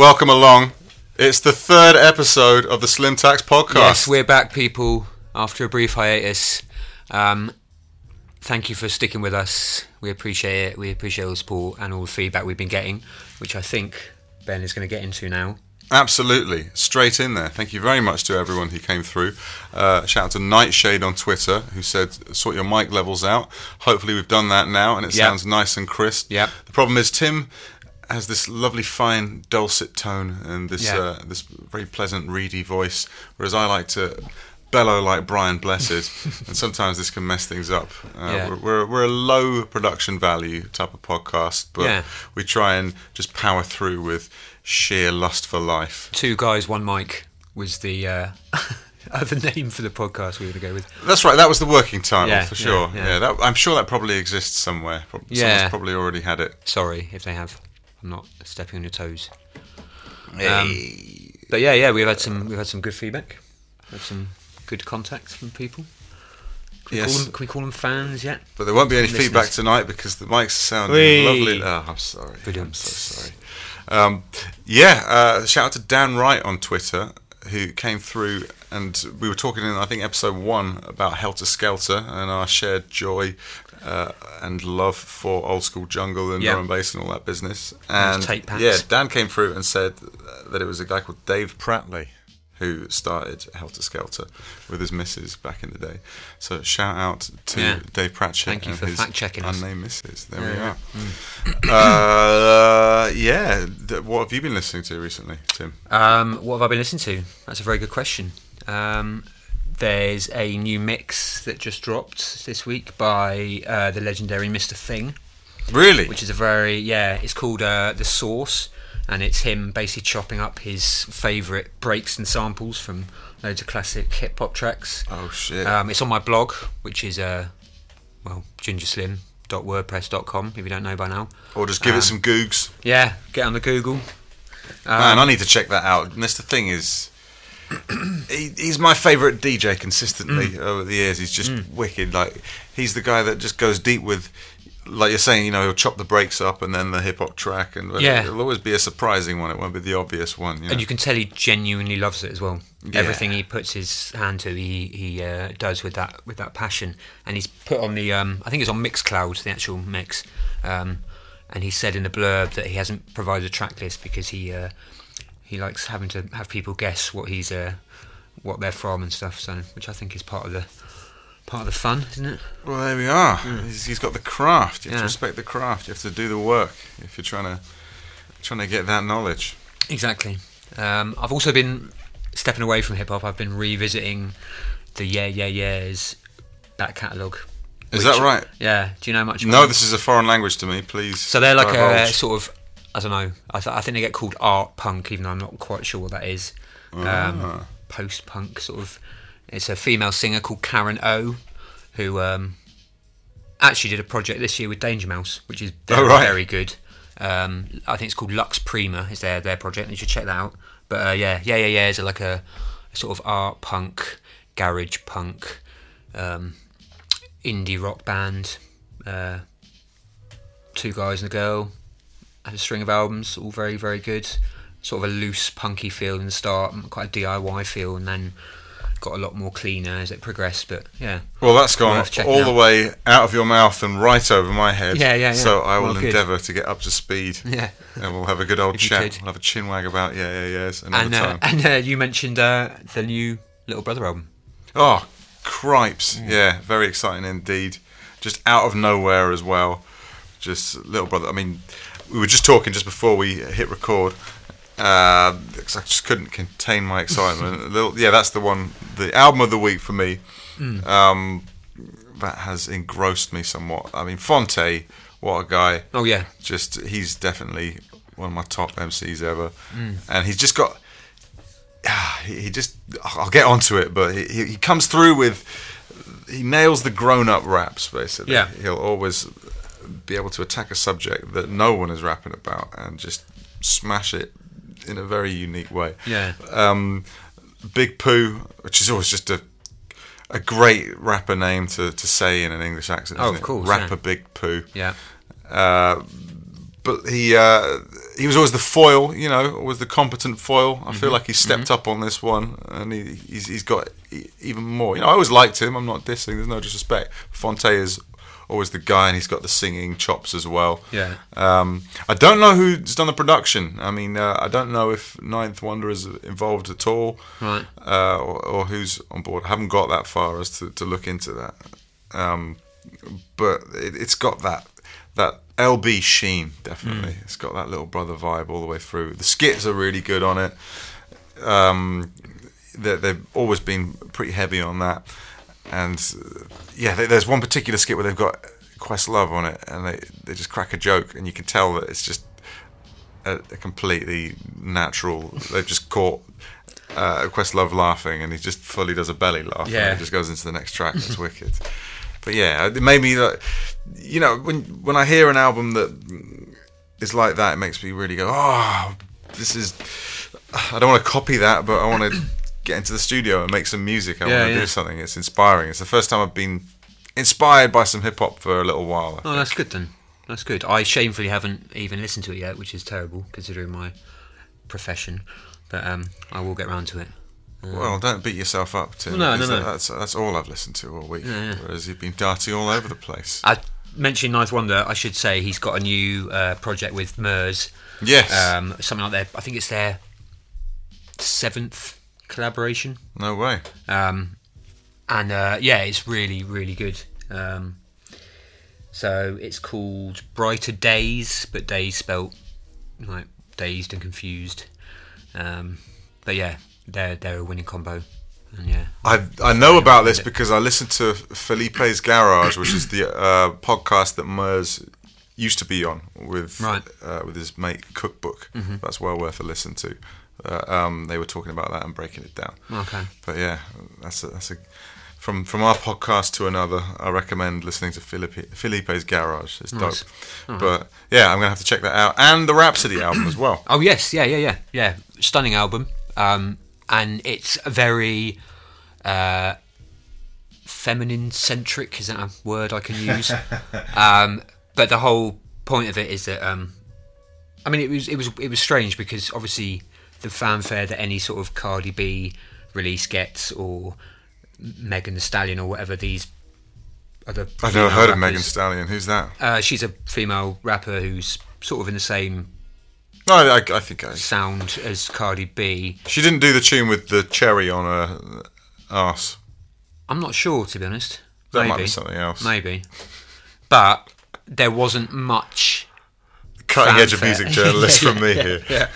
Welcome along. It's the third episode of the Slim Tax podcast. Yes, we're back, people, after a brief hiatus. Um, thank you for sticking with us. We appreciate it. We appreciate all the support and all the feedback we've been getting, which I think Ben is going to get into now. Absolutely. Straight in there. Thank you very much to everyone who came through. Uh, shout out to Nightshade on Twitter who said, sort your mic levels out. Hopefully, we've done that now and it Yep. sounds nice and crisp. Yep. The problem is, Tim has this lovely, fine, dulcet tone and this, Yeah. uh, this very pleasant, reedy voice, whereas I like to. Bellow like Brian Blessed, and sometimes this can mess things up. Uh, Yeah. we're, we're, we're a low production value type of podcast, but Yeah. we try and just power through with sheer lust for life. Two guys, one mic was the uh, other name for the podcast we were going to go with. That's right. That was the working title Yeah, for sure. yeah. Yeah, that, I'm sure that probably exists somewhere. Prob- Yeah. Probably already had it. Sorry if they have. I'm not stepping on your toes. Um, But yeah, yeah, we've had some we've had some good feedback. Had some good contact from people. Can we, Yes. call them, can we call them fans yet? but there won't be any Listeners. feedback tonight because the mics sound lovely. Oh, I'm sorry. Brilliant. I'm so sorry. Um, yeah, uh, shout out to Dan Wright on Twitter who came through and we were talking in I think episode one about Helter Skelter and our shared joy uh, and love for old school jungle and Yeah. drum and bass and all that business. And tape packs. yeah, Dan came through and said uh, that it was a guy called Dave Pratley who started Helter Skelter with his missus back in the day. So shout out to Yeah. Dave Pratchett Thank you and for his fact-checking us. unnamed missus. There Yeah, we are. uh, yeah, th- what have you been listening to recently, Tim? Um, what have I been listening to? That's a very good question. Um, there's a new mix that just dropped this week by uh, the legendary Mr. Thing, Really? which is a very yeah. It's called uh, the Source, and it's him basically chopping up his favourite breaks and samples from loads of classic hip hop tracks. oh shit! Um, it's on my blog, which is uh, well gingerslim.wordpress.com if you don't know by now. or just give um, it some googs. Yeah, get on the Google. Um, Man, I need to check that out. And that's the thing is, he, he's my favourite DJ consistently Mm. over the years. He's just wicked. Like he's the guy that just goes deep with, like you're saying. You know, he'll chop the breaks up and then the hip hop track, and Yeah. it'll always be a surprising one. It won't be the obvious one. You know? And you can tell he genuinely loves it as well. Yeah. Everything he puts his hand to, he he uh, does with that with that passion. And he's put on the um, I think it's on Mixcloud, the actual mix. Um, and he said in the blurb that he hasn't provided a track list because he uh, he likes having to have people guess what he's uh, what they're from and stuff. So which I think is part of the part of the fun, isn't it? Well, there we are. He's, he's got the craft. You have Mm. Yeah. to respect the craft. You have to do the work if you're trying to trying to get that knowledge. Exactly. Um, I've also been stepping away from hip hop. I've been revisiting the Yeah Yeah Yeahs back catalogue. Is which- that right? Yeah. Do you know much? No, this is a foreign language to me. Please. So they're like a sort of I don't know. I, th- I think they get called art punk, even though I'm not quite sure what that is. Um, Ah. Post punk sort of. It's a female singer called Karen O, who um, actually did a project this year with Danger Mouse, which is very, Oh, right. very good. Um, I think it's called Lux Prima is their their project. You should check that out. But uh, yeah, yeah, yeah, yeah. Is like a, a sort of art punk, garage punk, um, indie rock band. Uh, two guys and a girl. Had a string of albums, all very, very good. Sort of a loose, punky feel in the start, quite a DIY feel, and then got a lot more cleaner as it progressed. But yeah, Well, that's gone all the way out of your mouth and right over my head. Yeah, yeah, yeah. So I will Well, endeavour to get up to speed. yeah. And we'll have a good old chat. We'll have a chin wag about yeah, yeah, another And uh, time. and uh, you mentioned uh, the new Little Brother album. Oh, cripes! Yeah, very exciting indeed. Just out of nowhere as well. Just little brother. I mean, we were just talking just before we hit record. Uh, 'cause I just couldn't contain my excitement. little, yeah, that's the one. The album of the week for me. Um, that has engrossed me somewhat. I mean, Phonte, what a guy! Oh yeah, just he's definitely one of my top MCs ever, and he's just got. ah, He he just, I'll get onto it, but he, he he comes through with, he nails the grown-up raps basically. Yeah. he'll always be able to attack a subject that no one is rapping about and just smash it in a very unique way. Yeah. Um, Big Pooh, which is always just a a great rapper name to, to say in an English accent. Oh, of it? course, Rapper yeah. Big Pooh. yeah. Uh, but he uh, he was always the foil, you know, always the competent foil. I feel like he stepped up on this one, and he, he's, he's got even more. You know, I always liked him. I'm not dissing. There's no disrespect. Phonte is always the guy, and he's got the singing chops as well. Yeah. Um, I don't know who's done the production. I mean, uh, I don't know if Ninth Wonder is involved at all, Right. uh, or, or who's on board. I haven't got that far as to, to look into that. Um, but it, it's got that that LB sheen definitely. It's got that little brother vibe all the way through. The skits are really good on it. Um, they, they've always been pretty heavy on that, and uh, yeah, there- there's one particular skit where they've got Questlove on it, and they they just crack a joke, and you can tell that it's just a, a completely natural. They've just caught uh, Questlove laughing, and he just fully does a belly laugh. Yeah. and just goes into the next track. It's wicked. But yeah, it made me like, you know, when when I hear an album that is like that, it makes me really go, oh, this is. I don't want to copy that, but I want to get into the studio and make some music. I Yeah, want to yeah. do something. It's inspiring. It's the first time I've been inspired by some hip hop for a little while. Oh, that's good then. That's good. I shamefully haven't even listened to it yet, which is terrible considering my profession. But um, I will get round to it. Well, don't beat yourself up, Tim. Well, no, no, no. That's that's all I've listened to all week. Yeah, yeah. Whereas you've been darting all over the place. I mentioned Ninth Wonder. I should say he's got a new uh, project with Murs. Yes. Um, something like their. I think it's their seventh collaboration. no way. Um, and uh, yeah, it's really, really good. Um, so it's called Brighter Days, but days spelt like dazed and confused. Um, but yeah, they're they're a winning combo, and yeah, I I know about this because I listened to Felipe's Garage, which is the uh, podcast that Murs used to be on with Right. uh, with his mate Cookbook. That's well worth a listen to. Uh, um, they were talking about that and breaking it down. okay, But yeah, that's a, that's a from from our podcast to another. I recommend listening to Felipe, Felipe's Garage. It's Nice. dope. But yeah, I'm gonna have to check that out and the Rapsody album as well. Oh yes, yeah, yeah, yeah, yeah. Stunning album, um, and it's very uh, feminine centric. Is that a word I can use? um, but the whole point of it is that um, I mean, it was it was it was strange because obviously the fanfare that any sort of Cardi B release gets, or Megan the Stallion, or whatever these other. I've never heard of Megan rappers- Stallion. Who's that? Uh, she's a female rapper who's sort of in the same No, I, I think I, sound as Cardi B. she didn't do the tune with the cherry on her ass. I'm not sure, to be honest. That Maybe. might be something else. Maybe. But there wasn't much. Cutting edge of music journalist Yeah, from me yeah, here. Yeah.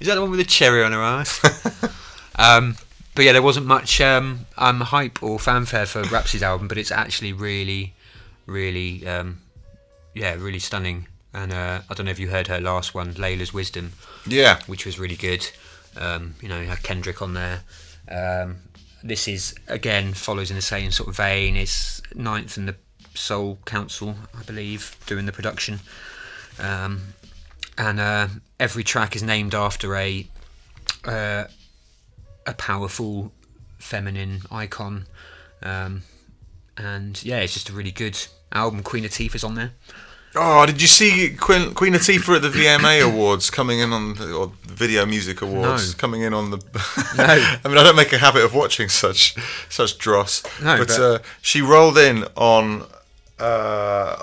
Is that the one with the cherry on her ass? um, but yeah, there wasn't much um, um, hype or fanfare for Rapsody's album, but it's actually really, really, um, yeah, really stunning. And uh, I don't know if you heard her last one, Laila's Wisdom. Yeah, which was really good. Um, you know, you had Kendrick on there. Um, this is again follows in the same sort of vein. It's Ninth and the Soul Council, I believe, doing the production, um, and uh, every track is named after a uh, a powerful feminine icon. Um, and yeah, it's just a really good album. Queen Latifah's on there. Oh, did you see Queen, Queen Latifah at the VMA Awards coming in on the, or Video Music Awards No. coming in on the? No. I mean, I don't make a habit of watching such such dross, No, but, but- uh, she rolled in on uh,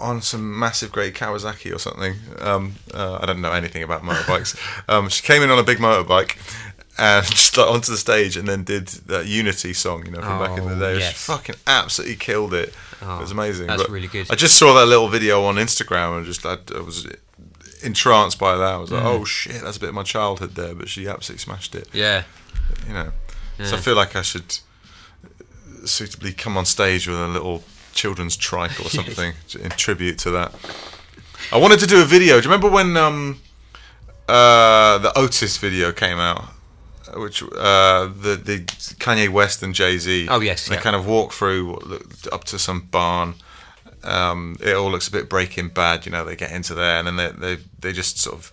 on some massive great Kawasaki or something. Um, uh, I don't know anything about motorbikes. um, she came in on a big motorbike. And just like onto the stage, and then did that Unity song, you know, from back in the Oh, day. yes. She fucking absolutely killed it. Oh, it was amazing. that's But really good. I just saw that little video on Instagram and just I, I was entranced by that. I was like, Mm. oh shit, that's a bit of my childhood there. But she absolutely smashed it. Yeah, You know, so I feel like I should suitably come on stage with a little children's trike or something in tribute to that. I wanted to do a video. Do you remember when um, uh, the Otis video came out? Which uh, the the Kanye West and Jay Z. Oh, yes, They yeah. kind of walk through up to some barn. Um, it all looks a bit Breaking Bad. You know, they get into there and then they they they just sort of.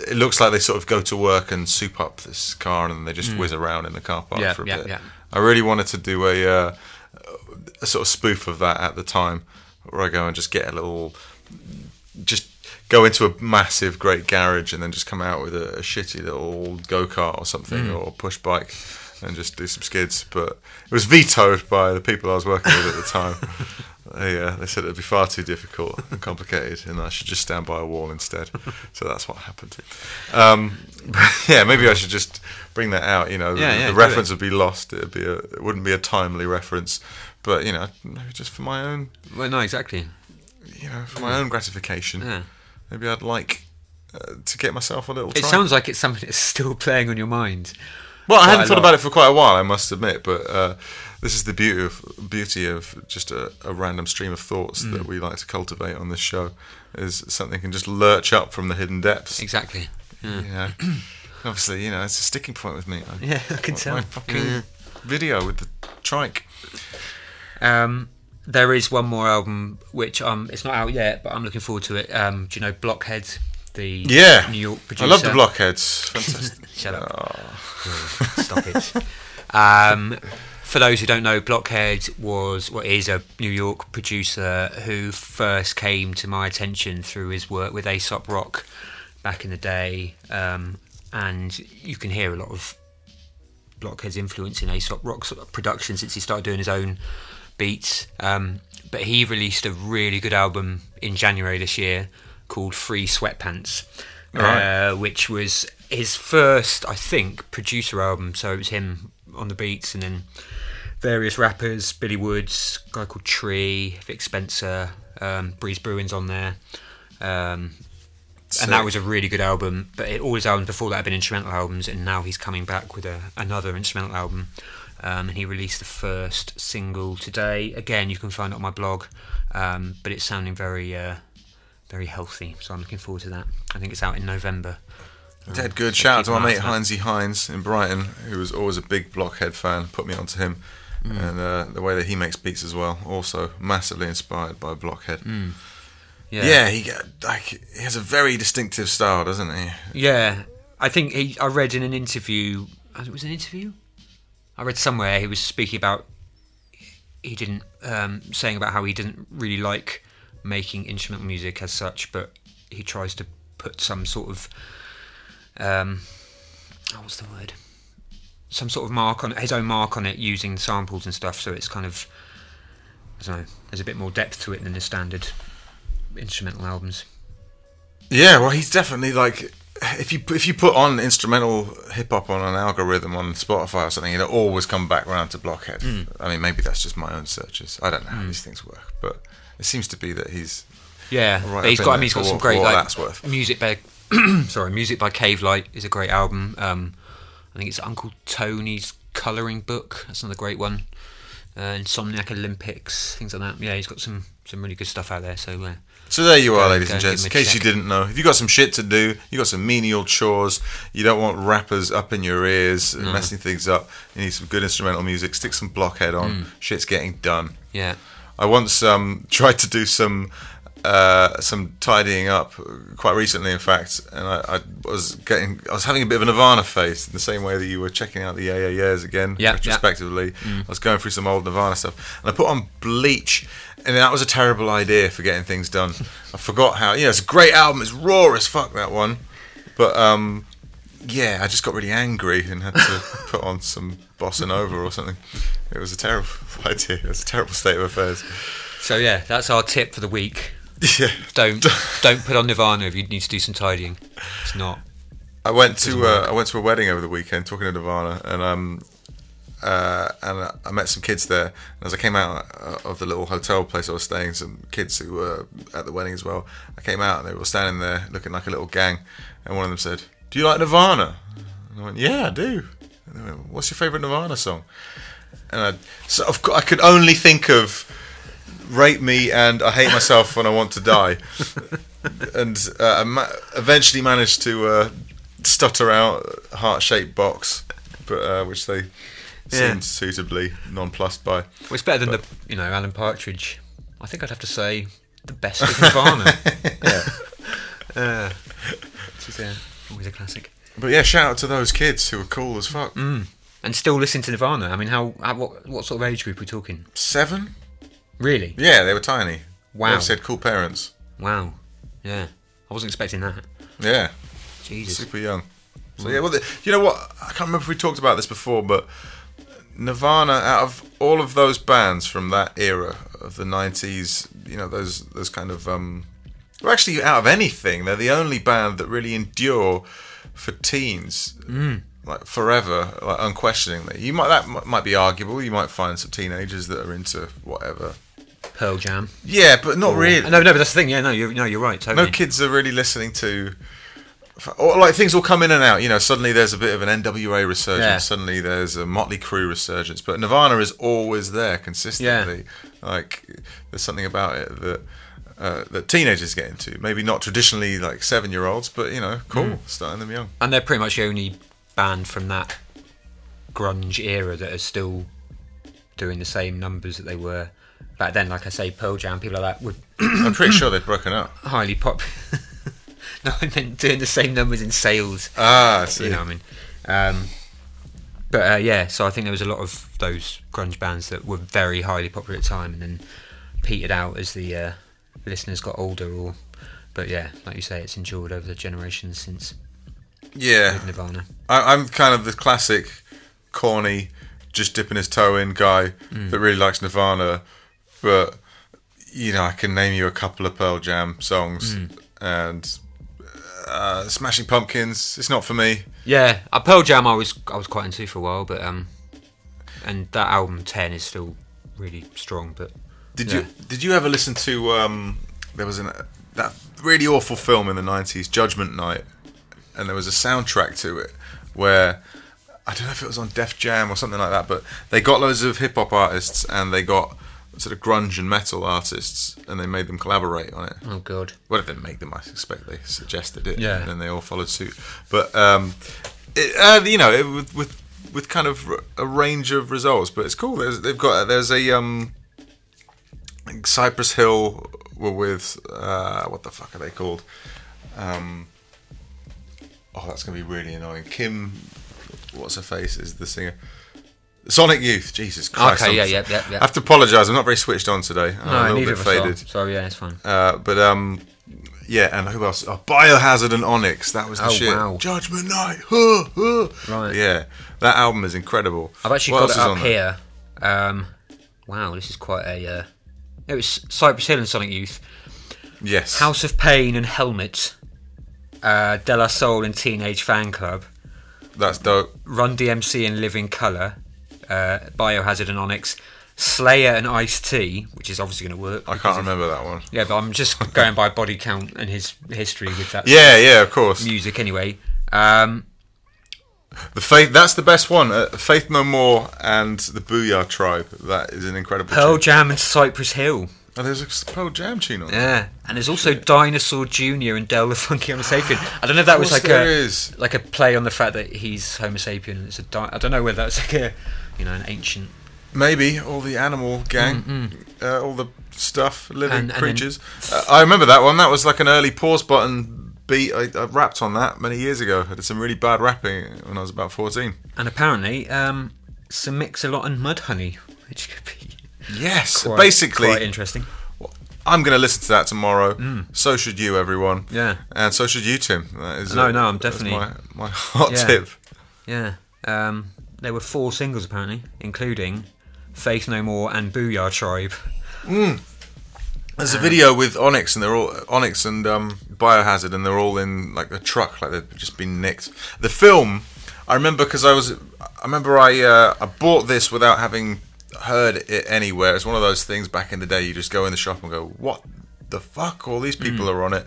It looks like they sort of go to work and soup up this car and then they just whiz around in the car park Mm. Yeah, for a yeah, bit. yeah. I really wanted to do a, uh, a sort of spoof of that at the time, where I go and just get a little, just go into a massive, great garage and then just come out with a, a shitty little go kart or something hmm. or push bike and just do some skids. But it was vetoed by the people I was working with at the time. They, uh, they said it'd be far too difficult and complicated, and I should just stand by a wall instead. So that's what happened. Um, yeah, maybe I should just bring that out. You know, the, Yeah, yeah, the reference would be lost. It'd be a, it wouldn't be a timely reference, but you know, maybe just for my own, Well, no, exactly. you know, for my own gratification. Yeah. Maybe I'd like uh, to get myself a little. It try. sounds like it's something that's still playing on your mind. Well, I hadn't thought about it for quite a while, I must admit, but uh, this is the beauty of beauty of just a, a random stream of thoughts Mm. that we like to cultivate on this show. Is something can just lurch up from the hidden depths. Exactly. Yeah. You know, obviously, you know, it's a sticking point with me. I, Yeah, I can my tell. fucking video with the trike. Um, there is one more album which um it's not out yet, but I'm looking forward to it. Um, do you know Blockhead, the Yeah, New York I love the blockheads. Fantastic. Shut up. Oh. Stop it. Um, for those who don't know, Blockhead was what is a New York producer who first came to my attention through his work with Aesop Rock back in the day, um, and you can hear a lot of Blockhead's influence in Aesop Rock's production since he started doing his own beats. Um, but he released a really good album in January this year called Free Sweatpants, Right. uh, which was his first, I think, producer album. So it was him on the beats and then various rappers, Billy Woods, a guy called Tree, Vic Spencer, um, Breeze Bruins on there. Um, and that was a really good album. But it, all his albums before that had been instrumental albums, and now he's coming back with a, another instrumental album. Um, and he released the first single today. Again, you can find it on my blog, um, but it's sounding very, uh, very healthy. So I'm looking forward to that. I think it's out in November. Dead good. so Shout out to my mate Heinzie Hines in Brighton, who was always a big Blockhead fan. Put me onto him, Mm. and uh, the way that he makes beats as well. Also massively inspired by Blockhead. Mm. Yeah, he like he has a very distinctive style, doesn't he? Yeah, I think he. I read in an interview. uh, It was an interview. I read somewhere he was speaking about. He didn't um, saying about how he didn't really like making instrumental music as such, but he tries to put some sort of. Um, oh, what's the word? Some sort of mark on his own mark on it using samples and stuff. So it's kind of. I don't know. There's a bit more depth to it than the standard instrumental albums. Yeah, well, he's definitely like if you if you put on instrumental hip hop on an algorithm on Spotify or something, it'll always come back around to Blockhead. Hmm. I mean, maybe that's just my own searches. I don't know how these things work, but it seems to be that he's Yeah, Right he's got. I mean, he's got some what- great what like that's worth. music by. sorry, music by Cavelight is a great album. Um, I think it's Uncle Tony's coloring book. That's another great one. Uh, Insomniac Olympics, things like that. Yeah, he's got some some really good stuff out there. So uh, So there you are, ladies and gents. In give 'em a case you didn't know, if you've got some shit to do, you've got some menial chores, you don't want rappers up in your ears and messing things up. You need some good instrumental music. Stick some blockhead on. Mm. Shit's getting done. yeah, I once um, tried to do some uh, some tidying up quite recently, in fact, and I, I was getting I was having a bit of a Nirvana face in the same way that you were checking out the Yeah Yeah Yeahs again yeah. retrospectively. I was going through some old Nirvana stuff, and I put on Bleach, and that was a terrible idea for getting things done. I forgot how. Yeah, it's a great album. It's raw as fuck that one, but um, yeah, I just got really angry and had to put on some bossa nova or something. It was a terrible idea. It was a terrible state of affairs. so yeah, that's our tip for the week. Yeah. Don't don't put on Nirvana if you need to do some tidying. It's not. I went to uh, I went to a wedding over the weekend, talking to Nirvana, and um, uh, and I met some kids there. And as I came out uh, of the little hotel place I was staying, some kids who were at the wedding as well. I came out and they were standing there looking like a little gang, and one of them said, "Do you like Nirvana?" And I went, "Yeah, I do." And they went, "What's your favorite Nirvana song?" And I, so of course, I could only think of "Rape Me" and "I Hate Myself When I Want to Die." and uh, I ma- eventually managed to uh, stutter out heart shaped box, but uh, which they Yeah. seemed suitably nonplussed by. Well, it's better than the you know Alan Partridge. I think I'd have to say the best of Nirvana. yeah. Uh, is, uh, always a classic. But yeah, shout out to those kids who were cool as fuck. Mm. And still listen to Nirvana. I mean, how, what what sort of age group are we talking? Seven? Really? Yeah, they were tiny. Wow. They said cool parents. Wow. Yeah. I wasn't expecting that. Yeah, Jesus. super young. So yeah, well, the, you know what? I can't remember if we talked about this before, but Nirvana, out of all of those bands from that era of the '90s, you know, those those kind of um, well, actually, out of anything, they're the only band that really endure for teens, hmm. like forever, like unquestioningly. You might that m- might be arguable. You might find some teenagers that are into whatever. Pearl Jam. Yeah, but not really. No, no, but that's the thing. Yeah, no, you're, no, you're right. Totally. no kids are really listening to or like things will come in and out you know suddenly there's a bit of an nwa resurgence Yeah. suddenly there's a motley Crue resurgence but nirvana is always there consistently like there's something about it that uh, that teenagers get into maybe not traditionally like seven year olds but you know cool Mm. starting them young and they're pretty much the only band from that grunge era that are still doing the same numbers that they were back then. Like I say, Pearl Jam, people like that were i'm pretty sure they've broken up highly popular. no, I meant doing the same numbers in sales. ah I see. You know what I mean? Um, but uh, yeah, so I think there was a lot of those grunge bands that were very highly popular at the time and then petered out as the uh, listeners got older. Or, but yeah, like you say, it's endured over the generations since yeah Nirvana. I, I'm kind of the classic corny, just dipping his toe in guy Mm. that really likes Nirvana, but you know I can name you a couple of Pearl Jam songs Mm. and uh, Smashing Pumpkins. It's not for me. Yeah, uh, Pearl Jam I was I was quite into for a while, but um, and that album Ten is still really strong. But Did Yeah. you Did you ever listen to? Um, there was an that really awful film in the nineties, Judgment Night, and there was a soundtrack to it where I don't know if it was on Def Jam or something like that, but they got loads of hip hop artists and they got sort of grunge and metal artists, and they made them collaborate on it. oh god, Well, they didn't make them. I suspect they suggested it, Yeah. and then they all followed suit. But um, it, uh, you know, it, with with with kind of a range of results. But it's cool. There's, they've got there's a um, Cypress Hill were with uh, what the fuck are they called? Um, oh, that's gonna be really annoying. Kim, what's her face is the singer. Sonic Youth, Jesus Christ! Okay, I'm- yeah, yeah, yeah, yeah. I have to apologise. I'm not very switched on today. I'm no, a little bit faded. are. So yeah, it's fine. Uh, but um, yeah, and who else? Oh, Biohazard and Onyx. That was the Oh, shit. wow. Judgment Night. Huh, huh. Right. Yeah, that album is incredible. I've actually What got it up here. Um, wow, this is quite a. Uh, it was Cypress Hill and Sonic Youth, Yes. House of Pain and Helmet, uh, De La Soul and Teenage Fanclub, That's dope. Run DMC and Living Color, uh, Biohazard and Onyx, Slayer and Ice T, which is obviously going to work. I can't of- remember that one. Yeah, but I'm just going by body count and his history with that Yeah, yeah, of course. music anyway. Um, The Faith. That's the best one. Uh, Faith No More and the Booyah Tribe. That is an incredible. Pearl tune. Jam and Cypress Hill. Oh, there's a Pearl Jam tune on. Yeah, and there's also Dinosaur Jr. and Del the Funky Homo Sapien. I don't know if that was like a is. like a play on the fact that he's Homo sapien. And it's a di- I don't know whether that's like a you know an ancient Maybe all the animal gang, uh, all the stuff, living Mm, And- and then- creatures. uh, I remember that one. That was like an early pause button beat. I, I rapped on that many years ago. I did some really bad rapping when I was about fourteen. and apparently um, Sir Mix-a-Lot and Mudhoney, which could be Yes, quite, basically, quite interesting. I'm going to listen to that tomorrow. So should you, everyone. Mm. Yeah. and so should you, Tim. That is No, uh, no, I'm definitely- my, my hot Yeah. tip. Yeah, um, there were four singles apparently, including Faith No More and Booyah Tribe. There's a video with Onyx, and they're all Onyx and um, Biohazard, and they're all in like a truck, like they've just been nicked. The film, I remember because I was, I remember I uh, I bought this without having heard it anywhere. It's one of those things back in the day. You just go in the shop and go, "What the fuck? All these people are on it."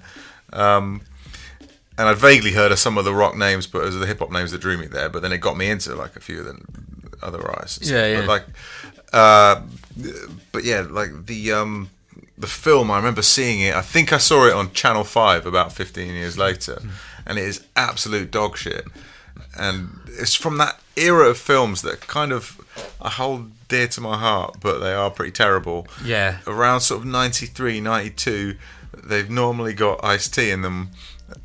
Um, and I'd vaguely heard of some of the rock names, but it was the hip hop names that drew me there. But then it got me into like a few of the other artists. Yeah, yeah. But like, uh, but yeah, like the um, the film. I remember seeing it. I think I saw it on Channel Five about 15 years later, and it is absolute dog shit. And it's from that era of films that kind of I hold dear to my heart, but they are pretty terrible Yeah, around sort of 93, 92, they've normally got Ice T in them.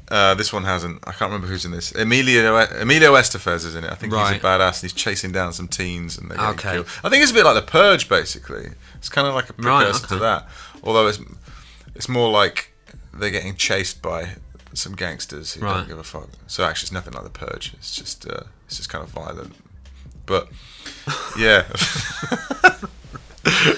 Uh, this one hasn't. I can't remember who's in this. Emilio Emilio Estevez is in it. I think he's a badass and he's chasing down some teens and they're getting Okay. killed. I think it's a bit like The Purge, basically. It's kind of like a Right, precursor to that. Although it's it's more like they're getting chased by some gangsters who Right. don't give a fuck. So actually, it's nothing like the Purge. It's just uh, it's just kind of violent. But yeah.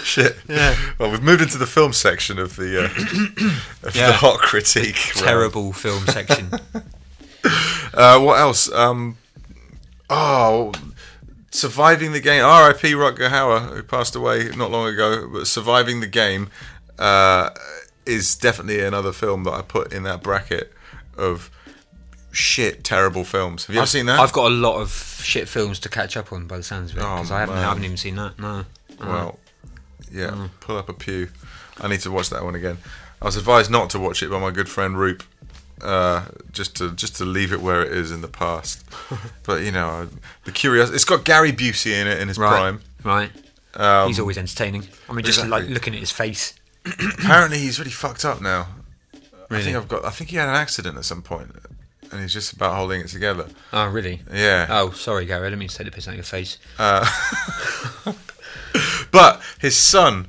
Shit. Yeah. Well, we've moved into the film section of the uh, of Yeah. the hot critique. round. Terrible film section. Uh, what else? Um, oh, surviving the game. R.I.P. Rutger Hauer, who passed away not long ago. But surviving the game uh, is definitely another film that I put in that bracket of shit, terrible films. Have you ever I've, seen that? I've got a lot of shit films to catch up on by the sounds of it Oh, because I haven't, man. haven't even seen that. No. Well, yeah, Mm. pull up a pew. I need to watch that one again. I was advised not to watch it by my good friend Roop, uh, just to just to leave it where it is in the past. but you know, the curious. It's got Gary Busey in it in his right. prime. Right. Um, He's always entertaining. I mean, just Exactly. like looking at his face. Apparently, he's really fucked up now. I think I've got. I think he had an accident at some point, and he's just about holding it together. Oh, really? Yeah. Oh, sorry, Gary. I didn't mean to take the piss out of your face. But his son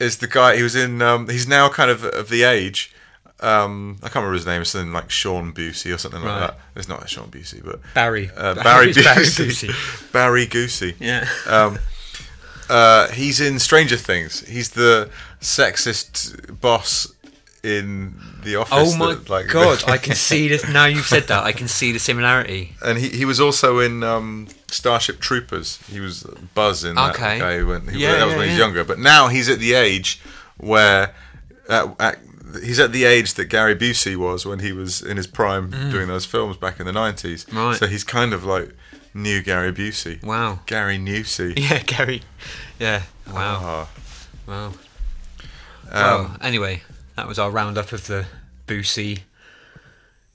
is the guy. He was in. Um, he's now kind of of the age. Um, I can't remember his name. It's something like Sean Busey or something Right. like that. It's not Sean Busey, but Barry. uh, Barry It's Barry Busey. Busey. Barry Goosey. Yeah. Um, uh, he's in Stranger Things. He's the sexist boss in the office. Oh my that, like, god! I can see this now. You've said that. I can see the similarity. and he, he was also in um, Starship Troopers. He was Buzz in that Okay. guy when he, Yeah, that was yeah, when he was yeah. younger. But now he's at the age where at, at, he's at the age that Gary Busey was when he was in his prime doing those films back in the nineties. Mm. Right. So he's kind of like new Gary Busey. Wow. Gary Newsey. Yeah, Gary. Yeah. Wow. Ah. Wow. Um, well, anyway, that was our roundup of the Busey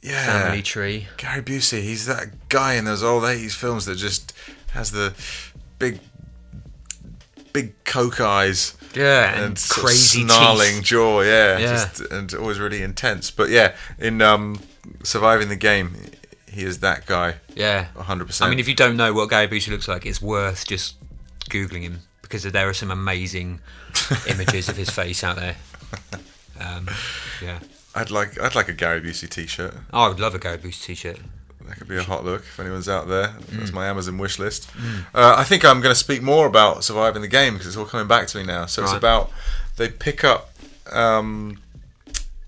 yeah. family tree. Gary Busey, he's that guy in those old eighties films that just has the big, big coke eyes Yeah, and, and, crazy snarling teeth. jaw, yeah, Yeah. Just, and always really intense. But yeah, in um, surviving the game, he is that guy, Yeah. hundred percent. I mean, if you don't know what Gary Busey looks like, it's worth just googling him because there are some amazing images of his face out there. Um, yeah. I'd like, I'd like a Gary Busey T-shirt. Oh, I would love a Gary Busey t-shirt. That could be a hot look if anyone's out there. Mm. That's my Amazon wish list. Uh, I think I'm going to speak more about surviving the game because it's all coming back to me now. So it's about they pick up. Um,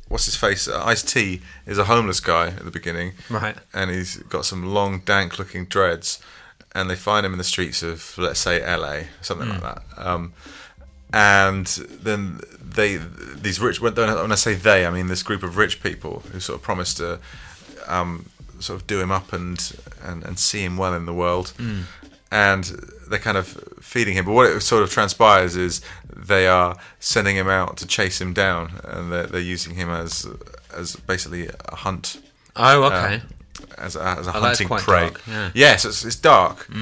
what's his face? Uh, Ice T is a homeless guy at the beginning, Right. and he's got some long, dank-looking dreads, and they find him in the streets of, let's say, LA, something like that. Um, and then they, these rich, when I say they, I mean this group of rich people who sort of promise to um, sort of do him up and, and, and see him well in the world. And they're kind of feeding him. But what it sort of transpires is they are sending him out to chase him down, and they're, they're using him as as basically a hunt Oh, uh, okay. As a, as a Oh, hunting prey. dark, yeah. Yes, it's, it's dark. Uh,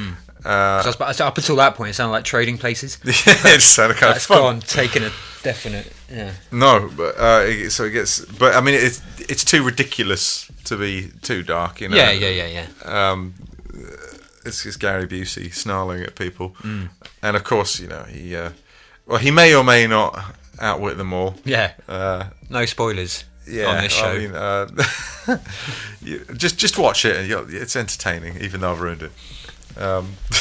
So I was about- so up until that point, it sounded like trading places. it sounded kind of fun. gone, taken a definite. Yeah. No, but uh, it- so it gets. But I mean, it's it's too ridiculous to be too dark. You know. Yeah, yeah, yeah, yeah. Um, it's, it's Gary Busey snarling at people, Mm. and of course, you know he. Uh, well, he may or may not outwit them all. Yeah. Uh, No spoilers yeah, on this show. I mean, uh, you, just just watch it, and it's entertaining, even though I've ruined it. Um,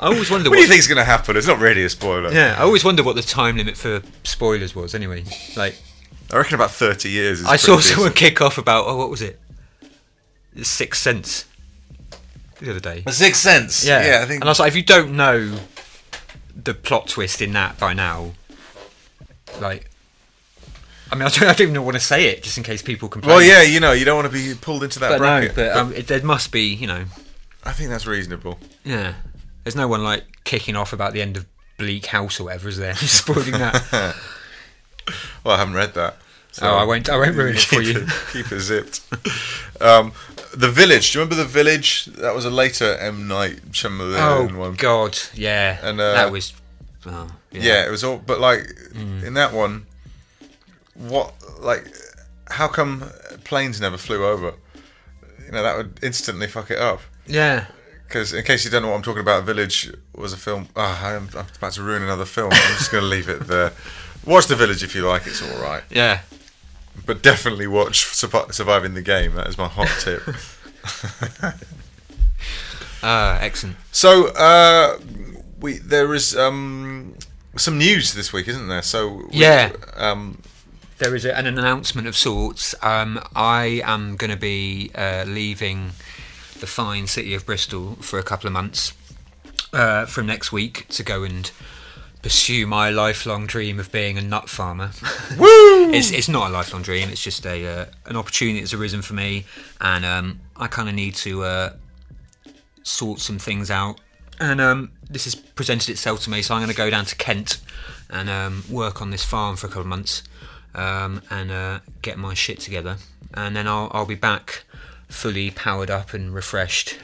I always wonder what what. do you think's going to happen? It's not really a spoiler. yeah, I always wonder what the time limit for spoilers was. Anyway, like I reckon about thirty years. Is I saw pretty someone kick off about oh, what was it? Six Sense. The other day. Sixth Sense. Yeah, yeah. I think. And I was like, if you don't know the plot twist in that by now, like, I mean, I don't, I don't even want to say it just in case people complain. well, yeah, you know, you don't want to be pulled into that but bracket. no, but um, it, there must be, you know, I think that's reasonable. yeah. There's no one like kicking off about the end of Bleak House or whatever, is there? Spoiling that. Well, I haven't read that. so oh, I won't. I won't ruin it for you. It, keep it zipped. um, the Village. Do you remember the Village? That was a later M Night Shyamalan Oh one. God, yeah. And, uh, that was. Oh, Yeah. it was all. But like Mm. in that one, what like how come planes never flew over? You know that would instantly fuck it up. Yeah. Because in case you don't know what I'm talking about, Village was a film. Ah, I'm, I'm about to ruin another film. I'm just going to leave it there. Watch The Village if you like. It's all right. Yeah. but definitely watch Surviving the Game. That is my hot tip. Ah, excellent. so uh, we there is um, some news this week, isn't there? So we- Yeah. um, There is a, an announcement of sorts. Um, I am going to be uh, leaving the fine city of Bristol for a couple of months uh, from next week to go and pursue my lifelong dream of being a nut farmer. woo! it's it's not a lifelong dream. It's just a uh, an opportunity that's arisen for me, and um, I kind of need to uh, sort some things out. And um, this has presented itself to me, so I'm going to go down to Kent and um, work on this farm for a couple of months um, and uh, get my shit together, and then I'll I'll be back fully powered up and refreshed.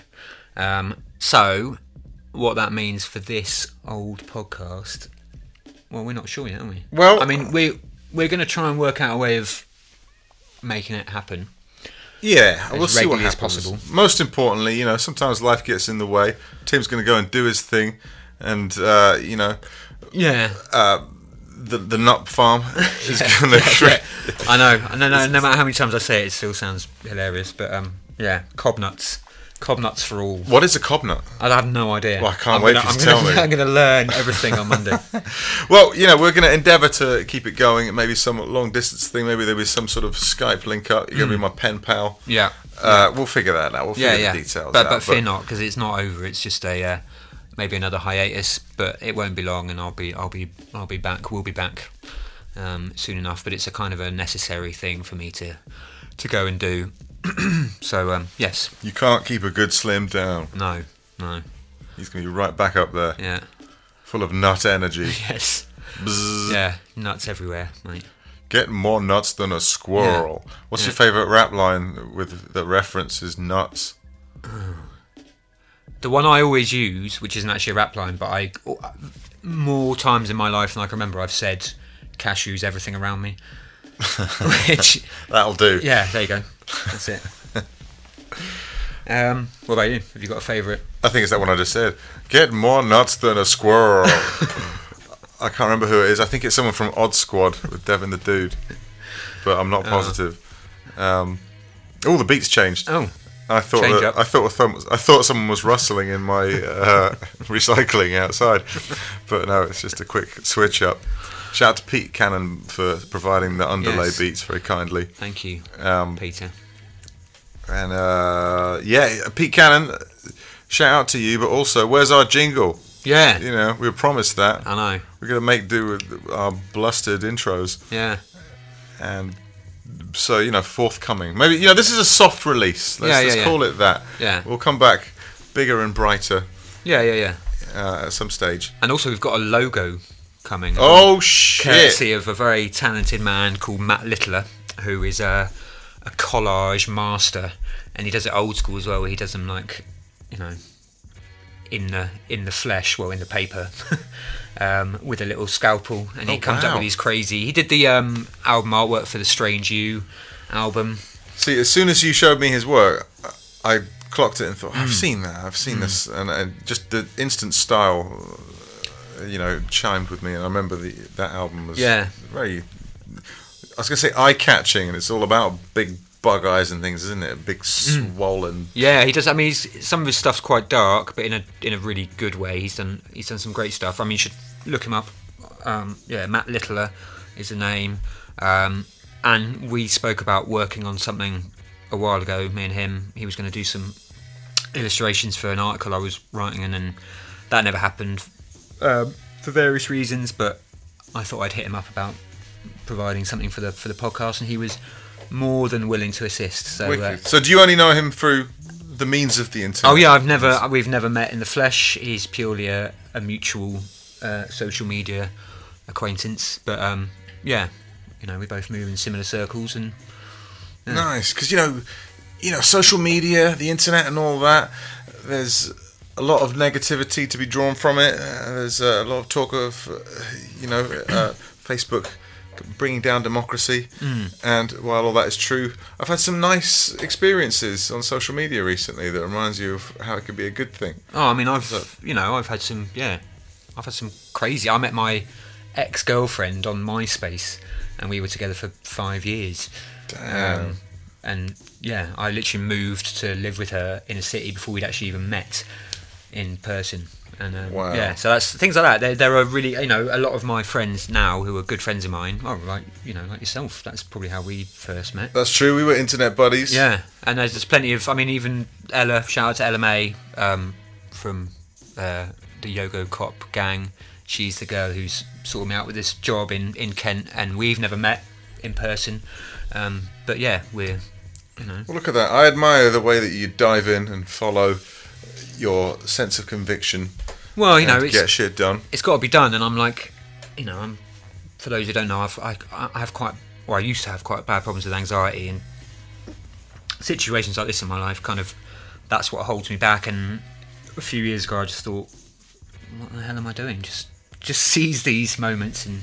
Um, so, what that means for this old podcast, well, we're not sure yet, are we? Well- I mean, we we're going to try and work out a way of making it happen. Yeah, we'll see what happens. possible. Most importantly, you know, sometimes life gets in the way. Tim's going to go and do his thing, and uh, you know, Yeah, the the nut farm is going to. I know. I know. No, no matter how many times I say it, it still sounds hilarious. But um, yeah, cob nuts, cob nuts for all. What is a cob nut? I have no idea. Well, I can't I'm wait gonna, for you I'm to gonna, tell me. I'm going to learn everything on Monday. Well, you know, we're going to endeavour to keep it going. Maybe some long distance thing. Maybe there'll be some sort of Skype link up. You're going to be my pen pal. yeah. Uh, we'll figure that out. We'll figure Mm. Yeah, yeah. the details but out. but fear not, because it's not over. It's just a uh, maybe another hiatus, but it won't be long, and I'll be I'll be I'll be back. We'll be back um, soon enough. But it's a kind of a necessary thing for me to to go and do. so um, yes, you can't keep a good slim down. no, no, He's going to be right back up there, yeah, full of nut energy. yes, Bzzz. yeah, nuts everywhere, mate. Get more nuts than a squirrel. What's your favourite rap line with that references nuts? The one I always use, which isn't actually a rap line, but I more times in my life than I can remember, I've said cashews everything around me. which That'll do. Yeah, there you go. That's it. um, what about you? Have you got a favourite? I think it's that one I just said. Get more nuts than a squirrel. I can't remember who it is. I think it's someone from Odd Squad with Devin the Dude, but I'm not Oh. positive. Um, all the beats changed. Oh, I thought Change that, up. I thought thumb, I thought someone was rustling in my uh, recycling outside, but no, it's just a quick switch up. Shout out to Pete Cannon for providing the underlay Yes. beats very kindly. thank you, Um, Peter. and uh, yeah, Pete Cannon, shout out to you. But also, where's our jingle? Yeah, You know, we were promised that. I know. We're gonna make do with our blustered intros, Yeah, and so you know, forthcoming. Maybe you know, this is a soft release. Let's, Yeah, yeah, let's yeah. call it that. yeah, We'll come back bigger and brighter yeah, yeah, yeah. uh, at some stage. And also, we've got a logo coming. Oh shit! courtesy of a very talented man called Matt Littler, who is a a collage master, and he does it old school as well. Where he does them like, you know, in the in the flesh, well, in the paper, um, with a little scalpel, and he Oh, comes up with these crazy. He did the um, album artwork for the Strange You album. See, as soon as you showed me his work, I clocked it and thought. I've seen that. I've seen this, and, and just the instant style, uh, you know, chimed with me. And I remember the that album was Yeah. very. I was gonna say eye catching, and it's all about big bug eyes and things, isn't it? Big Hmm. swollen. Yeah, he does. I mean, he's, some of his stuff's quite dark, but in a in a really good way. He's done he's done some great stuff. I mean, you should look him up. Um, yeah, Matt Littler is the name. Um, and we spoke about working on something a while ago. Me and him. He was going to do some illustrations for an article I was writing, and then that never happened um, for various reasons. But I thought I'd hit him up about providing something for the for the podcast, and he was more than willing to assist. So. Uh, so, do you only know him through the means of the internet? Oh yeah, I've never we've never met in the flesh. He's purely a, a mutual uh, social media acquaintance. But um, yeah, you know, we both move in similar circles, and Nice, because you know, you know, social media, the internet, and all that. There's a lot of negativity to be drawn from it. Uh, there's uh, a lot of talk of, uh, you know, uh, Facebook bringing down democracy. And while all that is true, I've had some nice experiences on social media recently that reminds you of how it could be a good thing. oh, I mean, I've you know, I've had some yeah, I've had some crazy. I met my ex girlfriend on MySpace. and we were together for five years. Damn. Um, and yeah, I literally moved to live with her in a city before we'd actually even met in person. And um, Wow. yeah, so that's things like that. There, there are really, you know, a lot of my friends now who are good friends of mine. Oh, like you know, like yourself. That's probably how we first met. That's true. We were internet buddies. Yeah, and there's, there's plenty of. I mean, even Ella. Shout out to Ella May um, from uh, the Yogo Cop gang. She's the girl who's sorted me out with this job in, in Kent, and we've never met in person. Um, but yeah, we're you know Well, look at that. I admire the way that you dive in and follow your sense of conviction. well, you know it's get shit done. it's got to be done, and I'm like, you know, I'm for those who don't know, I've, I I have quite well, I used to have quite bad problems with anxiety and situations like this in my life. Kind of that's what holds me back. And a few years ago, I just thought, what the hell am I doing? Just just seize these moments and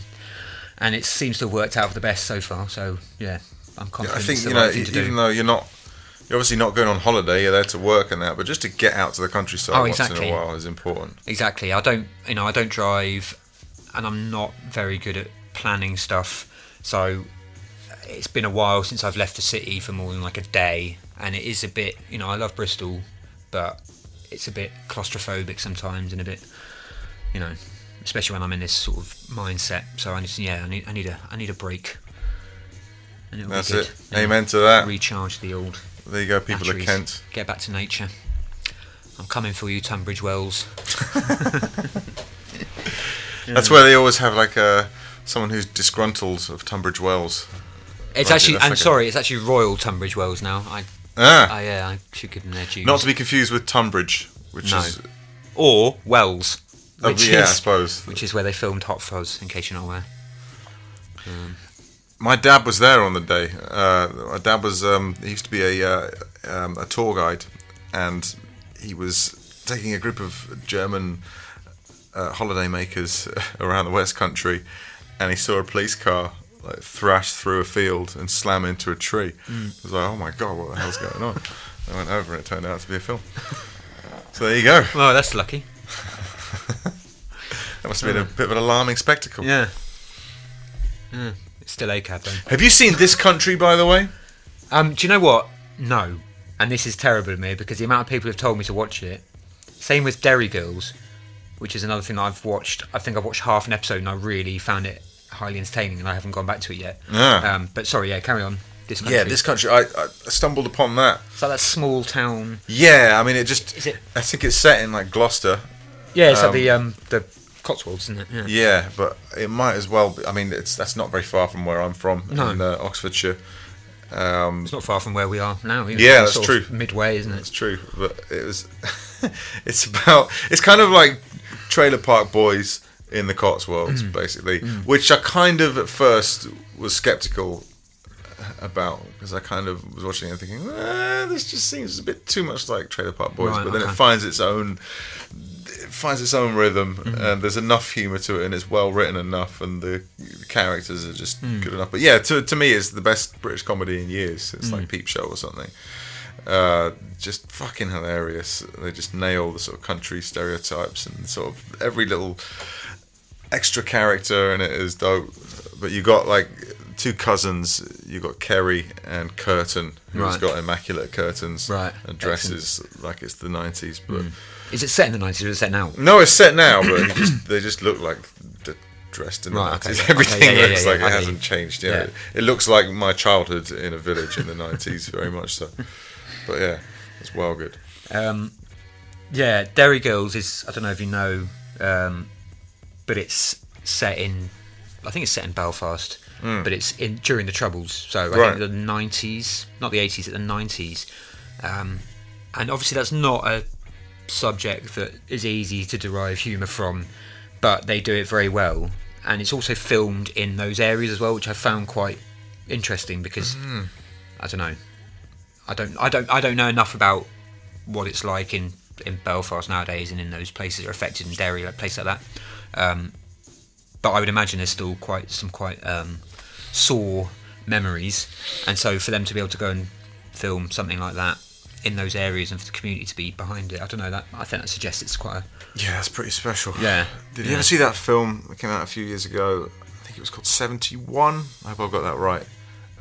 and it seems to have worked out for the best so far. So yeah, I'm Yeah, confident. I think you know, right thing to even do. though you're not, you're obviously not going on holiday. You're there to work and that, but just to get out to the countryside Oh, once exactly. in a while is important. Exactly. I don't, you know, I don't drive, and I'm not very good at planning stuff. So it's been a while since I've left the city for more than like a day, and it is a bit, you know, I love Bristol, but it's a bit claustrophobic sometimes, and a bit, you know, especially when I'm in this sort of mindset. So I just, yeah, I need, I need a, I need a break. And it'll That's be good. it. Amen to that. Recharge the old There you go, people of. Kent. Get back to nature. I'm coming for you, Tunbridge Wells. That's where they always have like uh, someone who's disgruntled of Tunbridge Wells. It's Right, actually, I'm like a- sorry, it's actually Royal Tunbridge Wells now. I, Ah, I, yeah, I should give them their due. not to be confused with Tunbridge, which No. is or Wells, which yeah, I is suppose. which is where they filmed Hot Fuzz. In case you're not aware. My dad was there on the day. Uh, my dad was um, he used to be a uh, um, a tour guide, and he was taking a group of German uh, holiday makers around the West Country, and he saw a police car like thrash through a field and slam into a tree. Hmm. He was like, "Oh my god, what the hell's going on?" I went over, and it turned out to be a film. So there you go. Well, that's lucky. Must have been a bit of an alarming spectacle. Yeah. It's still ACAB though. Have you seen this country, by the way? Um, do you know what? No. And this is terrible of me because the amount of people who've told me to watch it. Same with Derry Girls, which is another thing that I've watched. I think I've watched half an episode and I really found it highly entertaining and I haven't gone back to it yet. Yeah. Um, but sorry, yeah, carry on. This country. Yeah, this country. I, I stumbled upon that. It's like that small town. Yeah, I mean, it just. Is it- I think it's set in like Gloucester. Yeah, it's Um, like the um the Cotswolds, isn't it? Yeah. Yeah, but it might as well. Be, I mean, it's that's not very far from where I'm from No. in uh, Oxfordshire. Um, It's not far from where we are now. Either. Yeah, It's that's true. midway, isn't it? it's true, but it was. it's about. It's kind of like Trailer Park Boys in the Cotswolds, Mm. basically, which I kind of at first was skeptical about because I kind of was watching it and thinking, this just seems a bit too much like Trailer Park Boys, Right, but then it finds its own. It finds its own rhythm, Mm-hmm. and there's enough humour to it, and it's well written enough, and the, the characters are just Mm. good enough. But yeah, to, to me, it's the best British comedy in years. It's Mm. like Peep Show or something. Uh, just fucking hilarious. They just nail the sort of country stereotypes and sort of every little extra character in it is dope. But you got like two cousins. You've got Kerry and Kurtan, who's Right. got immaculate curtains Right. and dresses like it's the nineties. But Is it set in the nineties or is it set now? no, it's set now, but just, they just look like dressed in the Right, okay, 90s. yeah, okay, Everything yeah, looks yeah, like yeah, I it hasn't changed. Yeah. It, it looks like my childhood in a village in the 90s, very much so. But yeah, it's well good. Um, yeah, Derry Girls is I don't know if you know, um, but it's set in I think it's set in Belfast, but it's in during the Troubles. So I. Right. think the nineties, not the eighties, the nineties, um, and obviously that's not a subject that is easy to derive humour from, but they do it very well, and it's also filmed in those areas as well, which I found quite interesting because Hmm. I don't know, I don't, I don't, I don't know enough about what it's like in in Belfast nowadays and in those places that are affected in Derry, like places like that. Um, but I would imagine there's still quite some quite um, sore memories, and so for them to be able to go and film something like that in those areas and for the community to be behind it, I don't know that I think that suggests it's quite a Yeah, that's pretty special. Yeah, Did you ever see that film that came out a few years ago? I think it was called Seventy One. I hope I've got that right.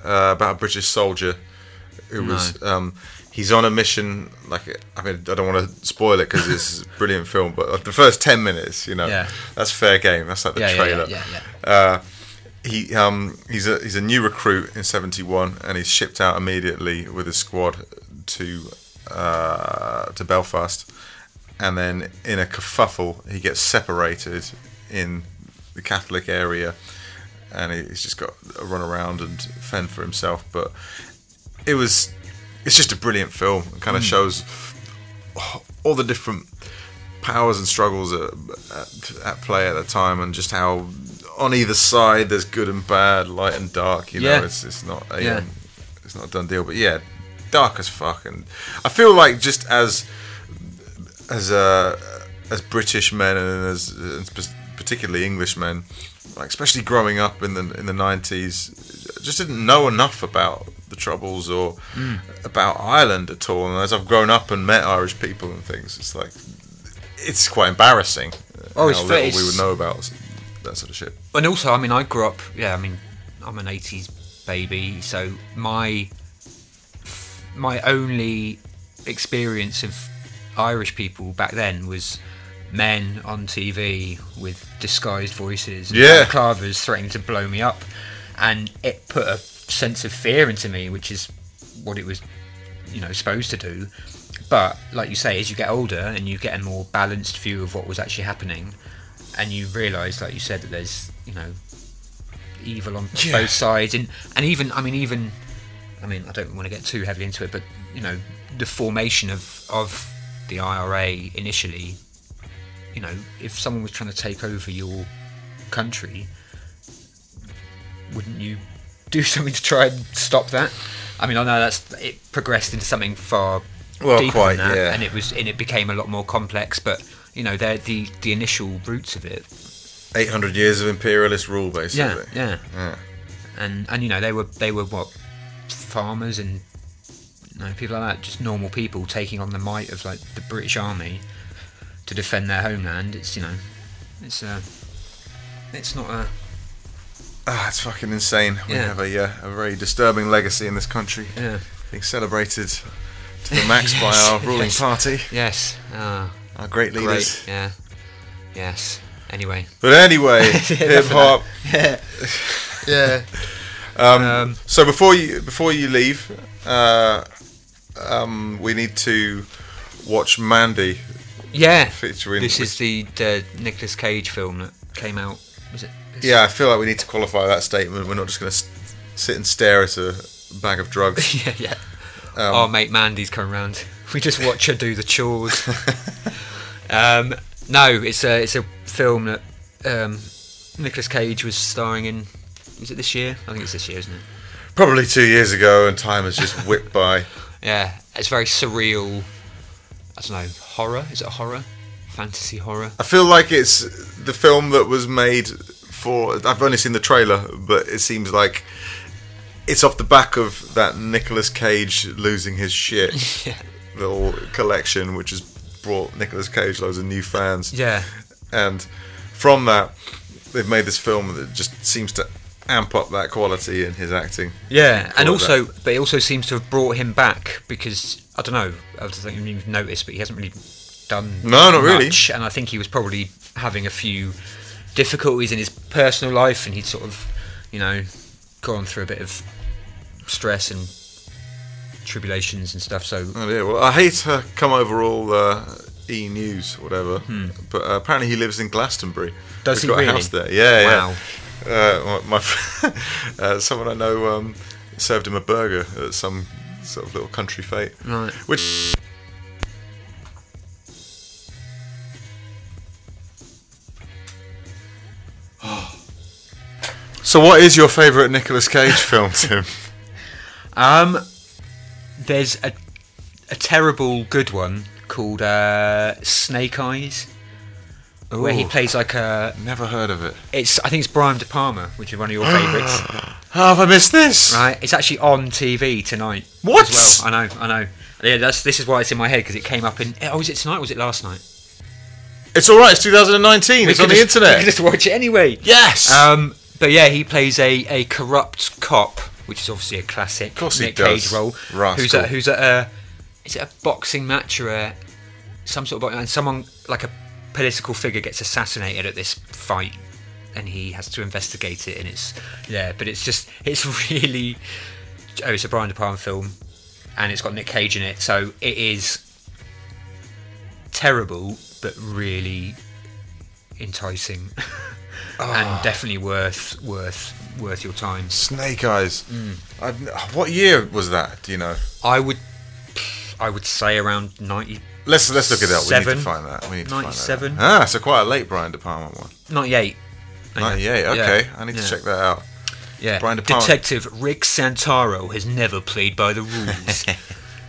Uh, about a British soldier who was. Um, he's on a mission. Like I mean, I don't want to spoil it because it's a brilliant film. But the first ten minutes, you know, Yeah. that's fair game. That's like the Yeah, yeah, trailer. yeah, yeah, Uh, he um he's a he's a new recruit in 71 and he's shipped out immediately with his squad to uh, to Belfast and then in a kerfuffle he gets separated in the Catholic area and he's just got to run around and fend for himself but it was it's just a brilliant film it kind of shows all the different powers and struggles at, at, at play at the time, and just how on either side there's good and bad, light and dark. You know, it's it's not a Yeah. um, it's not a done deal. But yeah, dark as fuck, and I feel like just as as uh, as British men and as spe- particularly English men, like especially growing up in the in the nineties, just didn't know enough about the troubles or Hmm. about Ireland at all. And as I've grown up and met Irish people and things, it's like it's quite embarrassing. Oh, it's little we would know about that sort of shit. and also, I mean, I grew up. Yeah, I mean, I'm an '80s baby, so my my only experience of Irish people back then was men on TV with disguised voices, and Yeah. balaclavas threatening to blow me up, and it put a sense of fear into me, which is what it was, you know, supposed to do. But like you say, as you get older and you get a more balanced view of what was actually happening, and you realise, like you said, that there's you know evil on Yeah. both sides, and and even I mean even I mean I don't want to get too heavily into it, but you know the formation of of the IRA initially, you know, if someone was trying to take over your country, wouldn't you do something to try and stop that? I mean, I know that's it progressed into something far Well, deeper quite, than that, yeah. and it was and it became a lot more complex. But you know, they're the the initial roots of it. 800 years of imperialist rule, Yeah, basically. yeah, Yeah. and and you know they were they were what farmers and you know, people like that, just normal people taking on the might of like the British Army to defend their homeland. It's you know, it's a, it's not a Ah, it's fucking insane. We Yeah. have a uh, a very disturbing legacy in this country, yeah. being celebrated to the max by our ruling yes. party, Yes. Ah, our great leaders. great. Yeah. Yes. Anyway. But anyway, hip hop. Yeah. yeah. Um, Um, so before you before you leave, uh, um, we need to watch Mandy Yeah. featuring. This is the, the Nicolas Cage film that came out. Was it? Yeah, I feel like we need to qualify that statement. We're not just going to sit and stare at a bag of drugs. yeah, yeah. Um, Our mate Mandy's coming round. We just watch her do the chores. um, no, it's a it's a film that um, Nicolas Cage was starring in. Was it this year? I think it's this year, isn't it? Probably two years ago, and time has just whipped by. Yeah, it's very surreal. I don't know, horror. Is it a horror? Fantasy horror. I feel like it's the film that was made for. I've only seen the trailer, but it seems like it's off the back of that Nicolas Cage losing his shit Yeah. little collection, which has brought Nicolas Cage loads of new fans. Yeah. And from that, they've made this film that just seems to amp up that quality in his acting. Yeah, and also, but it also seems to have brought him back because I don't know. I don't think you've noticed, but he hasn't really done No, not really. And I think he was probably having a few difficulties in his personal life, and he'd sort of, you know, gone through a bit of stress and tribulations and stuff. So Oh dear. Well, I hate to come over all uh, E News, whatever, but uh, apparently he lives in Glastonbury. Hmm. Does He's he got really? a house there. Yeah, Wow. yeah. Uh, my, my uh, someone I know um, served him a burger at some sort of little country fete. Right. Which. So, what is your favourite Nicolas Cage film, Tim? Um, there's a a terrible good one called uh, Snake Eyes, where he plays like a. Never heard of it. It's I think it's Brian De Palma, which is one of your favourites. How have I missed this? Right, it's actually on TV tonight. What? well. I know, I know. Yeah, that's this is why it's in my head because it came up in. Oh, was it tonight? or Was it last night? It's all right. It's 2019. We it's on the just- We internet. could just watch it anyway. yes. Um, but yeah, he plays a, a corrupt cop, which is obviously a classic Of course he Nick Cage role. Rascal. Who's at who's at a uh, is it a boxing match or a some sort of and someone like a political figure gets assassinated at this fight, and he has to investigate it, and it's yeah, but it's just it's really oh, it's a Brian De Palma film, and it's got Nick Cage in it, so it is terrible, but really enticing. and definitely worth worth worth your time. Snake Eyes. Mm. What year was that? Do you know? I would I would say around 90 Let's let's look it up. We need to find that. We need to 97. find that. Ah, so quite a late Brian De Palma one. 98. I 98. Okay, Yeah. I need Yeah. to check that out. Yeah. Brian De Palma. Detective Rick Santoro has never played by the rules.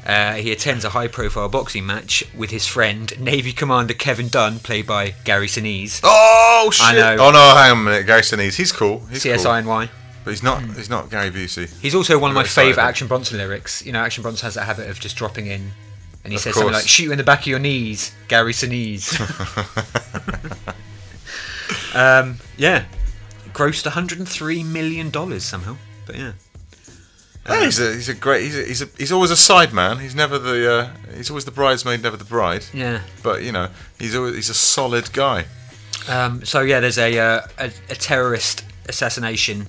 uh, he attends a high profile boxing match with his friend, Navy Commander Kevin Dunne, played by Gary Sinise. Oh shit! I know. Oh no, hang on a minute. Gary Sinise. He's cool. He's cool. CSI But he's not. He's not Gary Busey. He's also one of my Very excited. favourite Action Bronson lyrics. You know, Action Bronson has that habit of just dropping in, and he Of says something course. like "Shoot you in the back of your knees, Gary Sinise." um, yeah, grossed 103 million dollars somehow. But yeah, Yeah, he's a he's a great he's a, he's a, he's always a side man. He's never the uh, he's always the bridesmaid, never the bride. yeah. But you know he's always, he's a solid guy. Um, so yeah, there's a, uh, a a terrorist assassination,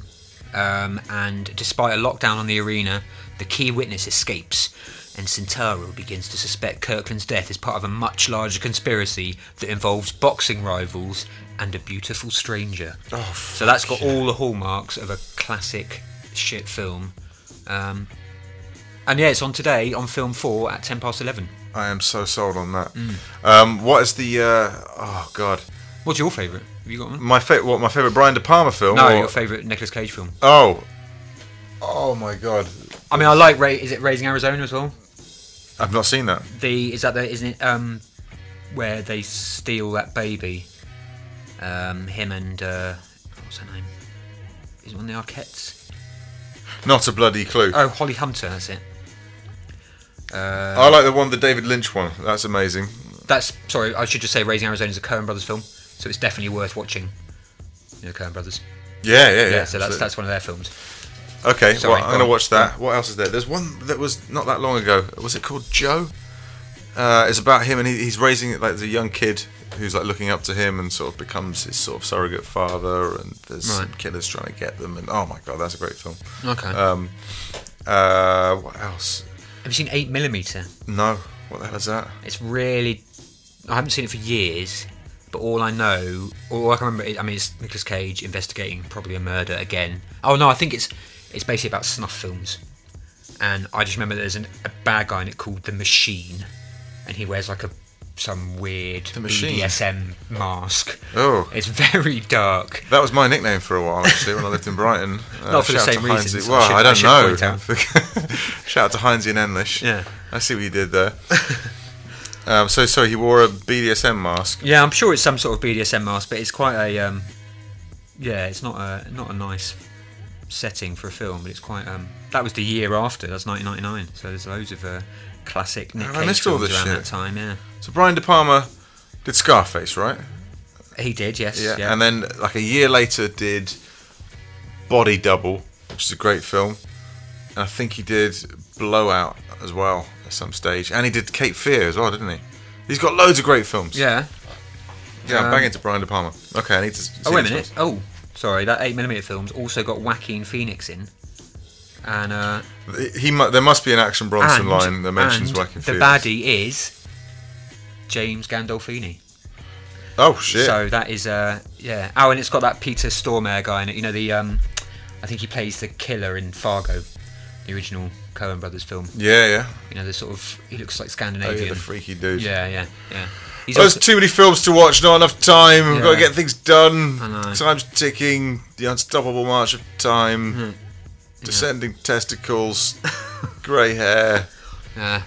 um, and despite a lockdown on the arena, the key witness escapes, and Santoro begins to suspect Kirkland's death is part of a much larger conspiracy that involves boxing rivals and a beautiful stranger. Oh, So that's got all the hallmarks of a classic shit film. Um, and yeah, it's on today on Film Four at ten past eleven. I am so sold on that. Mm. Um, what is the uh, oh god What's your favourite? Have you got one? my favorite what my favorite Brian De Palma film? No, or- your favourite Nicolas Cage film. oh oh my god I mean, I like. Ra- is it Raising Arizona as well? I've not seen that. The is that the isn't it um where they steal that baby? Um, him and uh, what's her name? Is it one of the Arquettes? Not a bloody clue. Oh, Holly Hunter. That's it. Uh, I like the one, the David Lynch one. That's amazing. that's sorry. I should just say Raising Arizona is a Coen Brothers film, so it's definitely worth watching. You know, Coen Brothers. Yeah, yeah, yeah. Yeah, so that's that's one of their films. okay. Sorry, well, I'm go gonna on. watch that. What else is there? There's one that was not that long ago. Was it called Joe? Uh, it's about him and he, he's raising like there's a young kid who's like looking up to him and sort of becomes his sort of surrogate father and there's some Right. killers trying to get them and oh my god that's a great film Okay. um uh what else Have you seen Eight Millimeter? no what the hell is that It's really. I haven't seen it for years, but all I know, all I can remember, is, I mean, it's Nicolas Cage investigating probably a murder again. Oh no, I think it's it's basically about snuff films, and I just remember there's an, a bad guy in it called the Machine, and he wears like a some weird The Machine? BDSM mask. oh It's very dark. that was my nickname for a while actually when I lived in Brighton uh, Not for the same reasons, Heinzie- I well should- I I don't should know shout out to Heinzie and English Yeah. I see what you did there um, so sorry he wore a BDSM mask Yeah, I'm sure it's some sort of BDSM mask, but it's quite a um, yeah, it's not a not a nice setting for a film, but it's quite um, that was the year after. That's 1999, so there's loads of uh, classic Nick I Cage missed all this around shit. that time. Yeah, so Brian De Palma did Scarface right he did. Yes. Yeah, and then like a year later did Body Double, which is a great film. And I think he did Blowout as well at some stage, and he did Cape Fear as well, didn't he? He's got loads of great films. yeah. yeah. I'm Um, banging to Brian De Palma. Okay, I need to. See Oh wait a these minute. Oh, sorry. That eight mm film's also got Joaquin Phoenix in, and uh. He mu- there must be an Action Bronson and, line that mentions and Joaquin the Phoenix. baddie is James Gandolfini. Oh shit! So that is uh yeah. Oh, and it's got that Peter Stormare guy in it. You know the um, I think he plays the killer in Fargo, the original Coen Brothers film. yeah, yeah. You know the sort of he looks like Scandinavian. Oh, yeah, the freaky dude. yeah, yeah, yeah. He's Oh, there's also, too many films to watch, not enough time. We've got to get things done. I know. Time's ticking. The unstoppable march of time. Hmm. Descending testicles. Grey hair. yeah,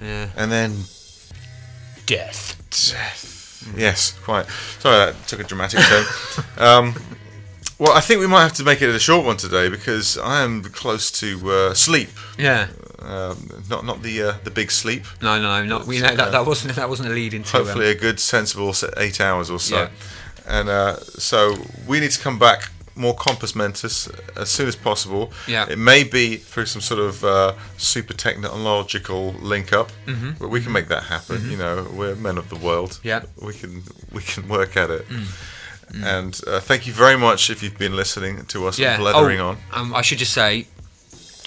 yeah. And then Death. death. Yes, quite. Sorry, that took a dramatic turn. um, well, I think we might have to make it a short one today because I am close to uh, sleep. Yeah. Um, not not the uh, the big sleep. No, no, no. Not we know that that wasn't that wasn't a lead into. um, Hopefully, a good, sensible se- eight hours or so. Yeah. And uh, so we need to come back more compos mentis as soon as possible. Yeah. It may be through some sort of uh, super technological link up, Mm-hmm. but we can make that happen. You know, we're men of the world. Yeah. We can we can work at it. Mm. And uh, thank you very much if you've been listening to us Yeah. blethering oh, on. Um, I should just say,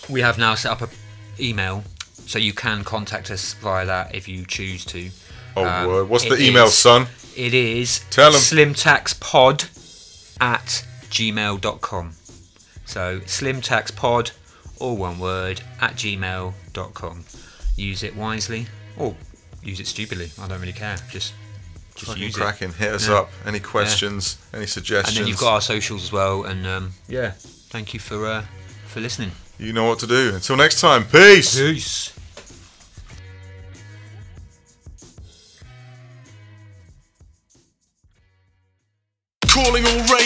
we have now set up a email, so you can contact us via that if you choose to. Oh, Um, word. What's the email, is- son? It is Tell 'em. slimtaxpod at gmail.com. So slimtaxpod, all one word, at gmail.com. Use it wisely or use it stupidly. I don't really care. Just, just Fucking use cracking. it. Hit us Yeah. up. Any questions? Any suggestions? And then you've got our socials as well. And um, yeah, thank you for uh, for listening. you know what to do. Until next time. Peace. Peace.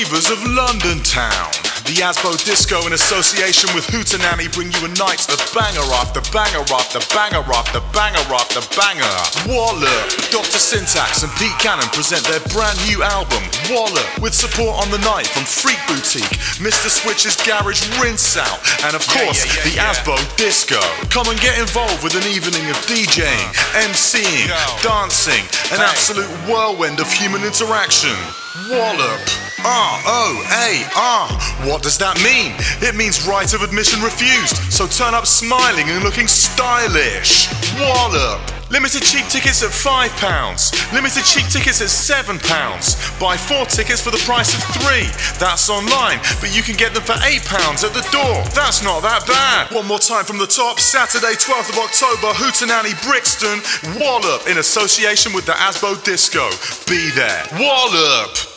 Ravers of London town. The Asbo Disco in association with Hootenanny bring you a night of banger after banger after banger after banger after banger. Wallop, Dr. Syntax and Pete Cannon present their brand new album, Wallop, with support on the night from Freak Boutique, Mr. Switch's Garage Rinse Out, and of course, the Asbo Disco. Come and get involved with an evening of DJing, uh-huh. MCing, dancing, an absolute whirlwind of human interaction. Wallop. R O A R. What does that mean? It means right of admission refused. So turn up smiling and looking stylish. Wallop. Limited cheap tickets at £5. Limited cheap tickets at £7. Buy four tickets for the price of three. That's online, but you can get them for £8 at the door. That's not that bad. One more time from the top. Saturday, 12th of October, Hootenanny, Brixton. Wallop in association with the Asbo Disco. Be there. Wallop.